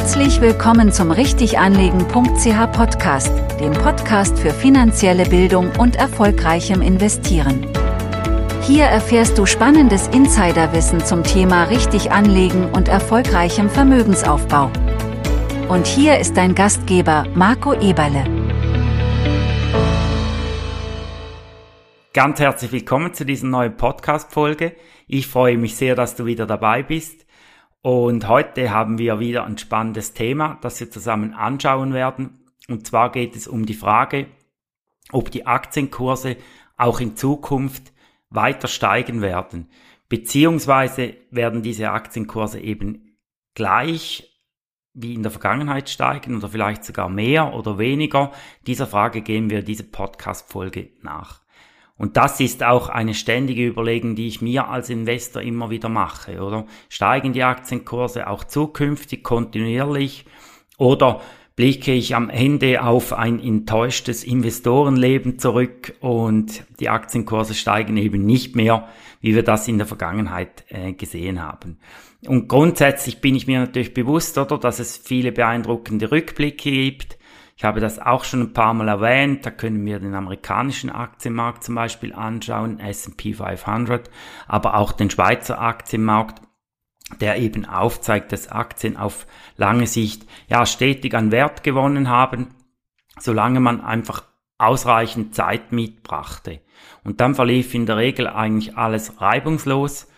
Herzlich willkommen zum Richtiganlegen.ch Podcast, dem Podcast für finanzielle Bildung und erfolgreichem Investieren. Hier erfährst du spannendes Insiderwissen zum Thema richtig anlegen und erfolgreichem Vermögensaufbau. Und hier ist dein Gastgeber Marco Eberle. Ganz herzlich willkommen zu dieser neuen Podcast-Folge. Ich freue mich sehr, dass du wieder dabei bist. Und heute haben wir wieder ein spannendes Thema, das wir zusammen anschauen werden. Und zwar geht es um die Frage, ob die Aktienkurse auch in Zukunft weiter steigen werden. Beziehungsweise werden diese Aktienkurse eben gleich wie in der Vergangenheit steigen oder vielleicht sogar mehr oder weniger. Dieser Frage gehen wir diese Podcast-Folge nach. Und das ist auch eine ständige Überlegung, die ich mir als Investor immer wieder mache, oder? Steigen die Aktienkurse auch zukünftig kontinuierlich oder blicke ich am Ende auf ein enttäuschtes Investorenleben zurück und die Aktienkurse steigen eben nicht mehr, wie wir das in der Vergangenheit äh, gesehen haben. Und grundsätzlich bin ich mir natürlich bewusst, oder, dass es viele beeindruckende Rückblicke gibt, ich habe das auch schon ein paar Mal erwähnt. Da können wir den amerikanischen Aktienmarkt zum Beispiel anschauen, S&P 500, aber auch den Schweizer Aktienmarkt der eben aufzeigt, dass Aktien auf lange Sicht ja stetig an Wert gewonnen haben, solange man einfach ausreichend Zeit mitbrachte. Und dann verlief in der Regel eigentlich alles reibungslos.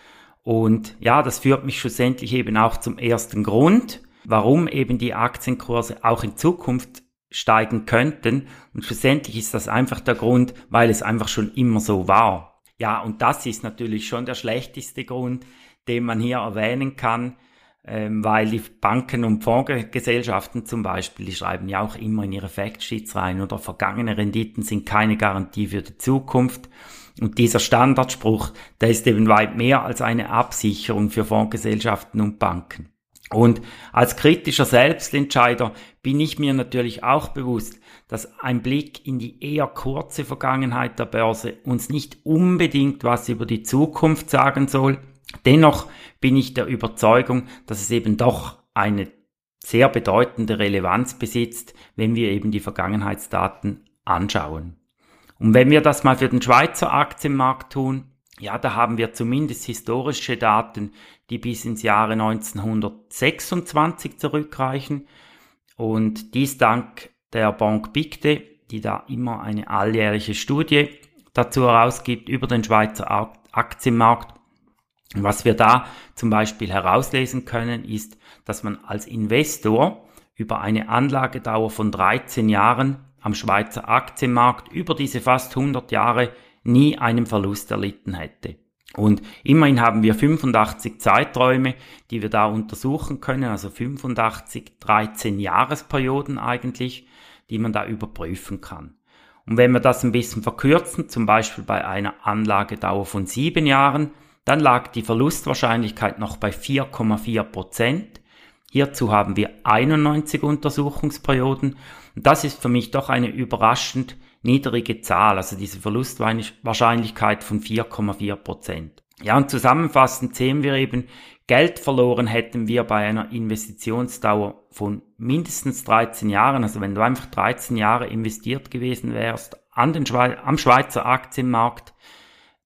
Und ja, das führt mich schlussendlich eben auch zum ersten Grund, warum eben die Aktienkurse auch in Zukunft steigen könnten. Und schlussendlich ist das einfach der Grund, weil es einfach schon immer so war. Ja, und das ist natürlich schon der schlechteste Grund, den man hier erwähnen kann, ähm, weil die Banken und Fondsgesellschaften zum Beispiel, die schreiben ja auch immer in ihre Factsheets rein oder vergangene Renditen sind keine Garantie für die Zukunft. Und dieser Standardspruch, der ist eben weit mehr als eine Absicherung für Fondsgesellschaften und Banken. Und als kritischer Selbstentscheider bin ich mir natürlich auch bewusst, dass ein Blick in die eher kurze Vergangenheit der Börse uns nicht unbedingt was über die Zukunft sagen soll. Dennoch bin ich der Überzeugung, dass es eben doch eine sehr bedeutende Relevanz besitzt, wenn wir eben die Vergangenheitsdaten anschauen. Und wenn wir das mal für den Schweizer Aktienmarkt tun, ja, da haben wir zumindest historische Daten, die bis ins Jahre 1926 zurückreichen. Und dies dank der Bank Bigde, die da immer eine alljährliche Studie dazu herausgibt über den Schweizer Aktienmarkt. Was wir da zum Beispiel herauslesen können, ist, dass man als Investor über eine Anlagedauer von 13 Jahren am Schweizer Aktienmarkt über diese fast 100 Jahre nie einen Verlust erlitten hätte. Und immerhin haben wir 85 Zeiträume, die wir da untersuchen können, also 85, 13 Jahresperioden eigentlich, die man da überprüfen kann. Und wenn wir das ein bisschen verkürzen, zum Beispiel bei einer Anlagedauer von sieben Jahren, dann lag die Verlustwahrscheinlichkeit noch bei 4,4 Prozent. Hierzu haben wir 91 Untersuchungsperioden. Und das ist für mich doch eine überraschend niedrige Zahl, also diese Verlustwahrscheinlichkeit von 4,4 Prozent. Ja, und zusammenfassend sehen wir eben, Geld verloren hätten wir bei einer Investitionsdauer von mindestens 13 Jahren. Also wenn du einfach 13 Jahre investiert gewesen wärst an den Schwe am Schweizer Aktienmarkt,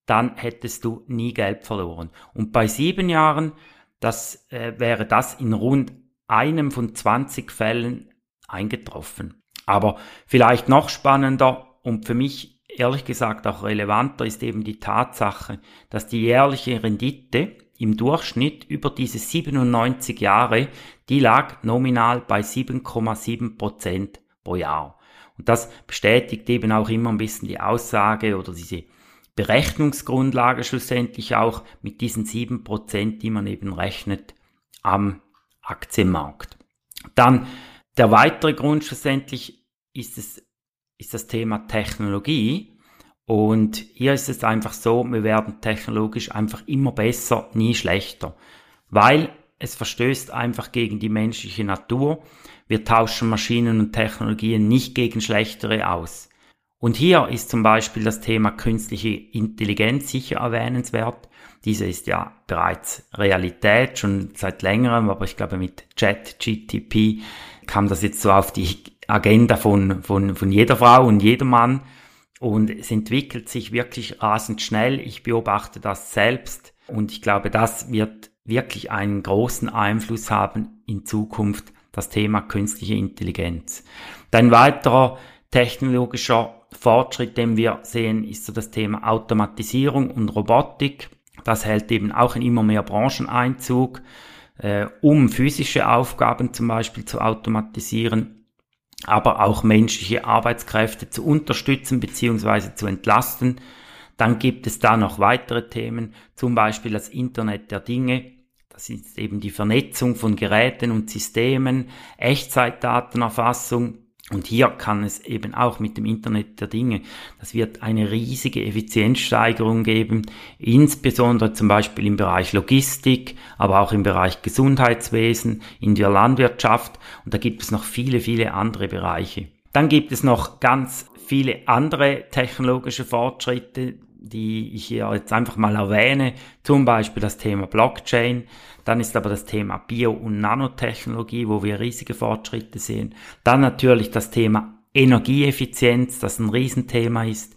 dann hättest du nie Geld verloren. Und bei sieben Jahren, das äh, wäre das in rund einem von 20 Fällen eingetroffen. Aber vielleicht noch spannender, und für mich ehrlich gesagt auch relevanter ist eben die Tatsache, dass die jährliche Rendite im Durchschnitt über diese 97 Jahre, die lag nominal bei 7,7 Prozent pro Jahr. Und das bestätigt eben auch immer ein bisschen die Aussage oder diese Berechnungsgrundlage schlussendlich auch mit diesen 7 Prozent, die man eben rechnet am Aktienmarkt. Dann der weitere Grund schlussendlich ist es ist das Thema Technologie. Und hier ist es einfach so, wir werden technologisch einfach immer besser, nie schlechter. Weil es verstößt einfach gegen die menschliche Natur. Wir tauschen Maschinen und Technologien nicht gegen schlechtere aus. Und hier ist zum Beispiel das Thema künstliche Intelligenz sicher erwähnenswert. Diese ist ja bereits Realität, schon seit längerem, aber ich glaube mit Chat, GTP kam das jetzt so auf die Agenda von, von, von jeder Frau und jedem Mann. Und es entwickelt sich wirklich rasend schnell. Ich beobachte das selbst. Und ich glaube, das wird wirklich einen großen Einfluss haben in Zukunft, das Thema künstliche Intelligenz. Ein weiterer technologischer Fortschritt, den wir sehen, ist so das Thema Automatisierung und Robotik. Das hält eben auch in immer mehr Branchen Einzug, äh, um physische Aufgaben zum Beispiel zu automatisieren, aber auch menschliche Arbeitskräfte zu unterstützen bzw. zu entlasten. Dann gibt es da noch weitere Themen, zum Beispiel das Internet der Dinge. Das ist eben die Vernetzung von Geräten und Systemen, Echtzeitdatenerfassung, und hier kann es eben auch mit dem Internet der Dinge, das wird eine riesige Effizienzsteigerung geben, insbesondere zum Beispiel im Bereich Logistik, aber auch im Bereich Gesundheitswesen, in der Landwirtschaft und da gibt es noch viele, viele andere Bereiche. Dann gibt es noch ganz viele andere technologische Fortschritte, die ich hier jetzt einfach mal erwähne, zum Beispiel das Thema Blockchain, dann ist aber das Thema Bio- und Nanotechnologie, wo wir riesige Fortschritte sehen. Dann natürlich das Thema Energieeffizienz, das ein Riesenthema ist.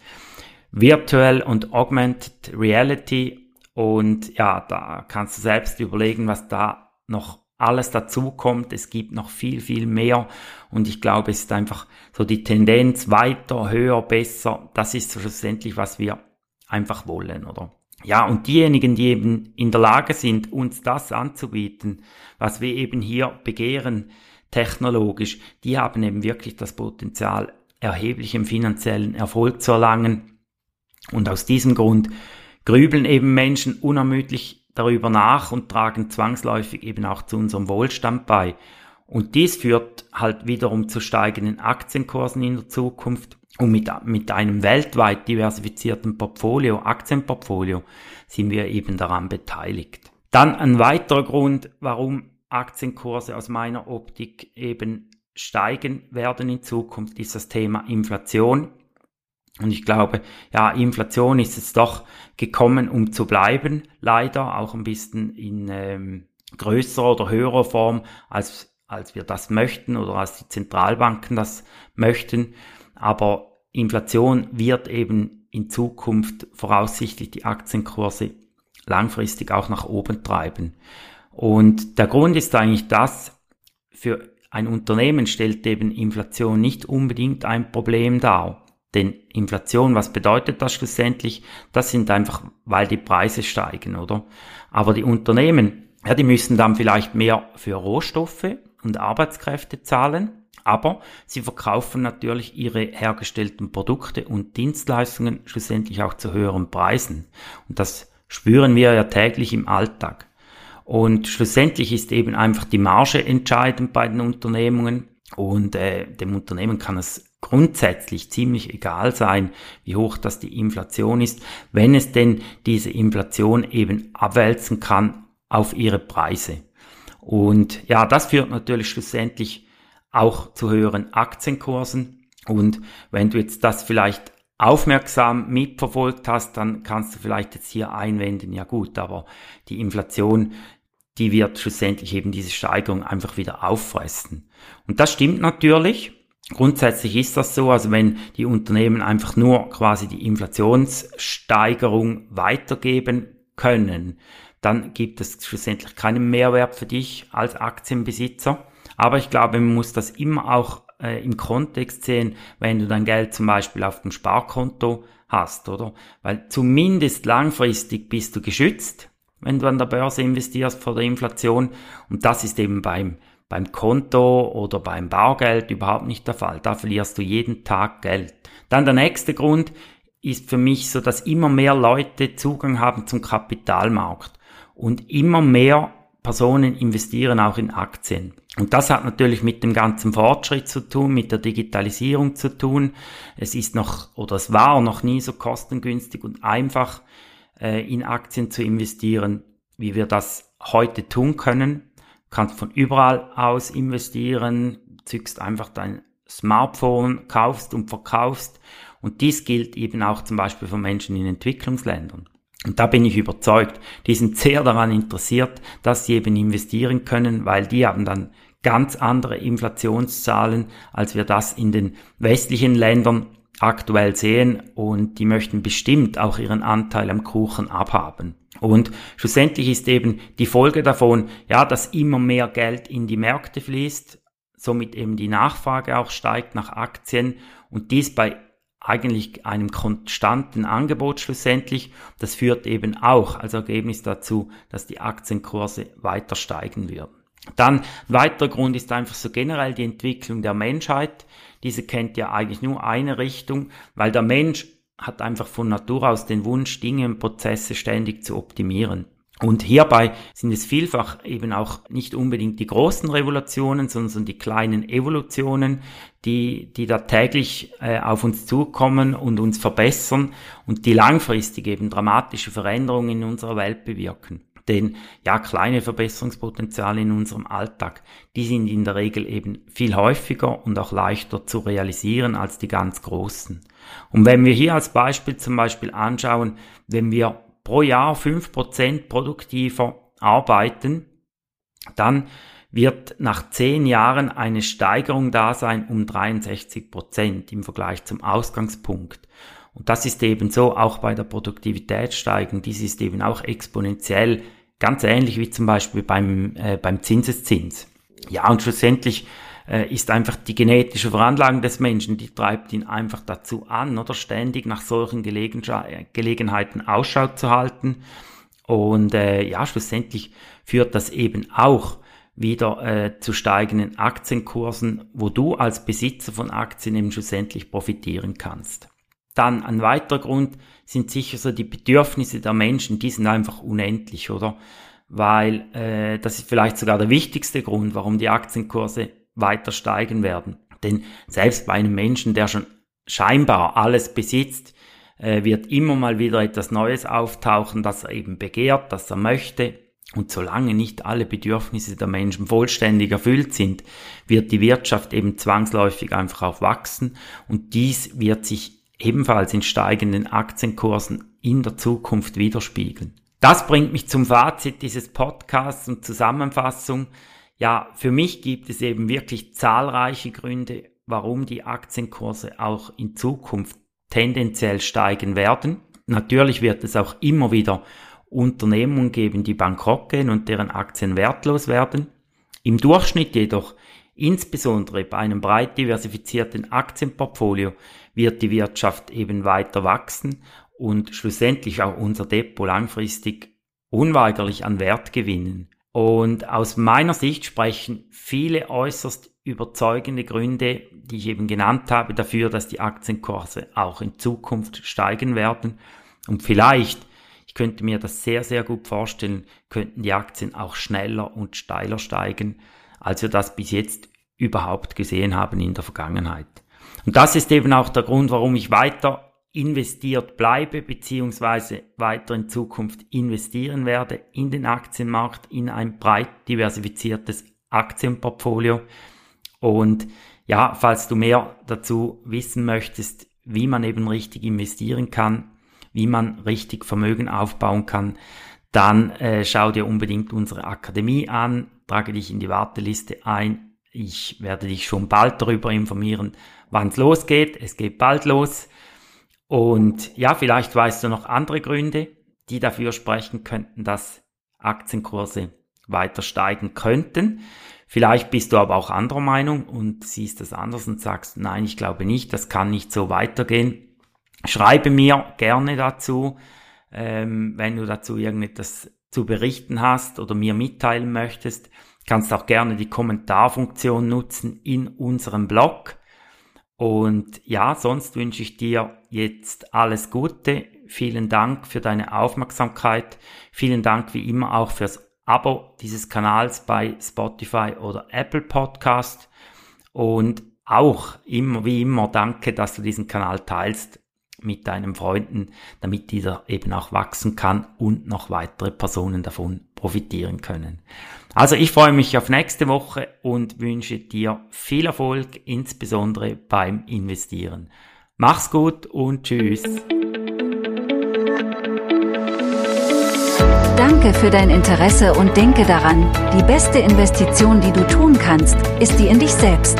Virtual und Augmented Reality. Und ja, da kannst du selbst überlegen, was da noch alles dazu kommt. Es gibt noch viel, viel mehr. Und ich glaube, es ist einfach so die Tendenz weiter, höher, besser. Das ist schlussendlich, was wir einfach wollen, oder? Ja, und diejenigen, die eben in der Lage sind, uns das anzubieten, was wir eben hier begehren, technologisch, die haben eben wirklich das Potenzial, erheblichen finanziellen Erfolg zu erlangen. Und aus diesem Grund grübeln eben Menschen unermüdlich darüber nach und tragen zwangsläufig eben auch zu unserem Wohlstand bei. Und dies führt halt wiederum zu steigenden Aktienkursen in der Zukunft und mit, mit einem weltweit diversifizierten Portfolio, Aktienportfolio, sind wir eben daran beteiligt. Dann ein weiterer Grund, warum Aktienkurse aus meiner Optik eben steigen werden in Zukunft, ist das Thema Inflation. Und ich glaube, ja, Inflation ist jetzt doch gekommen, um zu bleiben, leider auch ein bisschen in ähm, größerer oder höherer Form, als, als wir das möchten oder als die Zentralbanken das möchten. Aber Inflation wird eben in Zukunft voraussichtlich die Aktienkurse langfristig auch nach oben treiben. Und der Grund ist eigentlich das, für ein Unternehmen stellt eben Inflation nicht unbedingt ein Problem dar. Denn Inflation, was bedeutet das schlussendlich? Das sind einfach, weil die Preise steigen, oder? Aber die Unternehmen, ja, die müssen dann vielleicht mehr für Rohstoffe und Arbeitskräfte zahlen aber sie verkaufen natürlich ihre hergestellten Produkte und Dienstleistungen schlussendlich auch zu höheren Preisen. Und das spüren wir ja täglich im Alltag. Und schlussendlich ist eben einfach die Marge entscheidend bei den Unternehmungen. Und äh, dem Unternehmen kann es grundsätzlich ziemlich egal sein, wie hoch das die Inflation ist, wenn es denn diese Inflation eben abwälzen kann auf ihre Preise. Und ja, das führt natürlich schlussendlich auch zu höheren Aktienkursen. Und wenn du jetzt das vielleicht aufmerksam mitverfolgt hast, dann kannst du vielleicht jetzt hier einwenden, ja gut, aber die Inflation, die wird schlussendlich eben diese Steigerung einfach wieder auffressen. Und das stimmt natürlich. Grundsätzlich ist das so, also wenn die Unternehmen einfach nur quasi die Inflationssteigerung weitergeben können, dann gibt es schlussendlich keinen Mehrwert für dich als Aktienbesitzer. Aber ich glaube, man muss das immer auch äh, im Kontext sehen, wenn du dein Geld zum Beispiel auf dem Sparkonto hast, oder? Weil zumindest langfristig bist du geschützt, wenn du an der Börse investierst vor der Inflation. Und das ist eben beim, beim Konto oder beim Bargeld überhaupt nicht der Fall. Da verlierst du jeden Tag Geld. Dann der nächste Grund ist für mich so, dass immer mehr Leute Zugang haben zum Kapitalmarkt und immer mehr Personen investieren auch in Aktien. Und das hat natürlich mit dem ganzen Fortschritt zu tun, mit der Digitalisierung zu tun. Es ist noch oder es war noch nie so kostengünstig und einfach äh, in Aktien zu investieren, wie wir das heute tun können. Du kannst von überall aus investieren, zückst einfach dein Smartphone, kaufst und verkaufst Und dies gilt eben auch zum Beispiel für Menschen in Entwicklungsländern. Und da bin ich überzeugt, die sind sehr daran interessiert, dass sie eben investieren können, weil die haben dann ganz andere Inflationszahlen, als wir das in den westlichen Ländern aktuell sehen und die möchten bestimmt auch ihren Anteil am Kuchen abhaben. Und schlussendlich ist eben die Folge davon, ja, dass immer mehr Geld in die Märkte fließt, somit eben die Nachfrage auch steigt nach Aktien und dies bei eigentlich einem konstanten Angebot schlussendlich. Das führt eben auch als Ergebnis dazu, dass die Aktienkurse weiter steigen werden. Dann weiterer Grund ist einfach so generell die Entwicklung der Menschheit. Diese kennt ja eigentlich nur eine Richtung, weil der Mensch hat einfach von Natur aus den Wunsch, Dinge und Prozesse ständig zu optimieren. Und hierbei sind es vielfach eben auch nicht unbedingt die großen Revolutionen, sondern die kleinen Evolutionen, die, die da täglich äh, auf uns zukommen und uns verbessern und die langfristig eben dramatische Veränderungen in unserer Welt bewirken. Denn ja, kleine Verbesserungspotenziale in unserem Alltag, die sind in der Regel eben viel häufiger und auch leichter zu realisieren als die ganz großen. Und wenn wir hier als Beispiel zum Beispiel anschauen, wenn wir pro Jahr fünf Prozent produktiver arbeiten, dann wird nach zehn Jahren eine Steigerung da sein um 63 Prozent im Vergleich zum Ausgangspunkt. Und das ist eben so auch bei der Produktivitätssteigerung. Dies ist eben auch exponentiell, ganz ähnlich wie zum Beispiel beim, äh, beim Zinseszins. Ja, und schlussendlich ist einfach die genetische Veranlagung des Menschen, die treibt ihn einfach dazu an, oder ständig nach solchen Gelegen Gelegenheiten Ausschau zu halten. Und äh, ja, schlussendlich führt das eben auch wieder äh, zu steigenden Aktienkursen, wo du als Besitzer von Aktien eben schlussendlich profitieren kannst. Dann ein weiterer Grund sind sicher so die Bedürfnisse der Menschen, die sind einfach unendlich, oder? Weil äh, das ist vielleicht sogar der wichtigste Grund, warum die Aktienkurse weiter steigen werden. Denn selbst bei einem Menschen, der schon scheinbar alles besitzt, äh, wird immer mal wieder etwas Neues auftauchen, das er eben begehrt, das er möchte. Und solange nicht alle Bedürfnisse der Menschen vollständig erfüllt sind, wird die Wirtschaft eben zwangsläufig einfach auch wachsen und dies wird sich ebenfalls in steigenden Aktienkursen in der Zukunft widerspiegeln. Das bringt mich zum Fazit dieses Podcasts und Zusammenfassung. Ja, für mich gibt es eben wirklich zahlreiche Gründe, warum die Aktienkurse auch in Zukunft tendenziell steigen werden. Natürlich wird es auch immer wieder Unternehmungen geben, die bankrott gehen und deren Aktien wertlos werden. Im Durchschnitt jedoch, insbesondere bei einem breit diversifizierten Aktienportfolio, wird die Wirtschaft eben weiter wachsen und schlussendlich auch unser Depot langfristig unweigerlich an Wert gewinnen. Und aus meiner Sicht sprechen viele äußerst überzeugende Gründe, die ich eben genannt habe, dafür, dass die Aktienkurse auch in Zukunft steigen werden. Und vielleicht, ich könnte mir das sehr, sehr gut vorstellen, könnten die Aktien auch schneller und steiler steigen, als wir das bis jetzt überhaupt gesehen haben in der Vergangenheit. Und das ist eben auch der Grund, warum ich weiter investiert bleibe, beziehungsweise weiter in Zukunft investieren werde in den Aktienmarkt, in ein breit diversifiziertes Aktienportfolio. Und ja, falls du mehr dazu wissen möchtest, wie man eben richtig investieren kann, wie man richtig Vermögen aufbauen kann, dann äh, schau dir unbedingt unsere Akademie an, trage dich in die Warteliste ein. Ich werde dich schon bald darüber informieren, wann es losgeht. Es geht bald los. Und ja, vielleicht weißt du noch andere Gründe, die dafür sprechen könnten, dass Aktienkurse weiter steigen könnten. Vielleicht bist du aber auch anderer Meinung und siehst das anders und sagst, nein, ich glaube nicht, das kann nicht so weitergehen. Schreibe mir gerne dazu, ähm, wenn du dazu irgendetwas zu berichten hast oder mir mitteilen möchtest. Kannst auch gerne die Kommentarfunktion nutzen in unserem Blog. Und ja, sonst wünsche ich dir jetzt alles Gute. Vielen Dank für deine Aufmerksamkeit. Vielen Dank wie immer auch fürs Abo dieses Kanals bei Spotify oder Apple Podcast. Und auch immer wie immer danke, dass du diesen Kanal teilst mit deinen Freunden, damit dieser eben auch wachsen kann und noch weitere Personen davon profitieren können. Also ich freue mich auf nächste Woche und wünsche dir viel Erfolg, insbesondere beim Investieren. Mach's gut und tschüss. Danke für dein Interesse und denke daran, die beste Investition, die du tun kannst, ist die in dich selbst.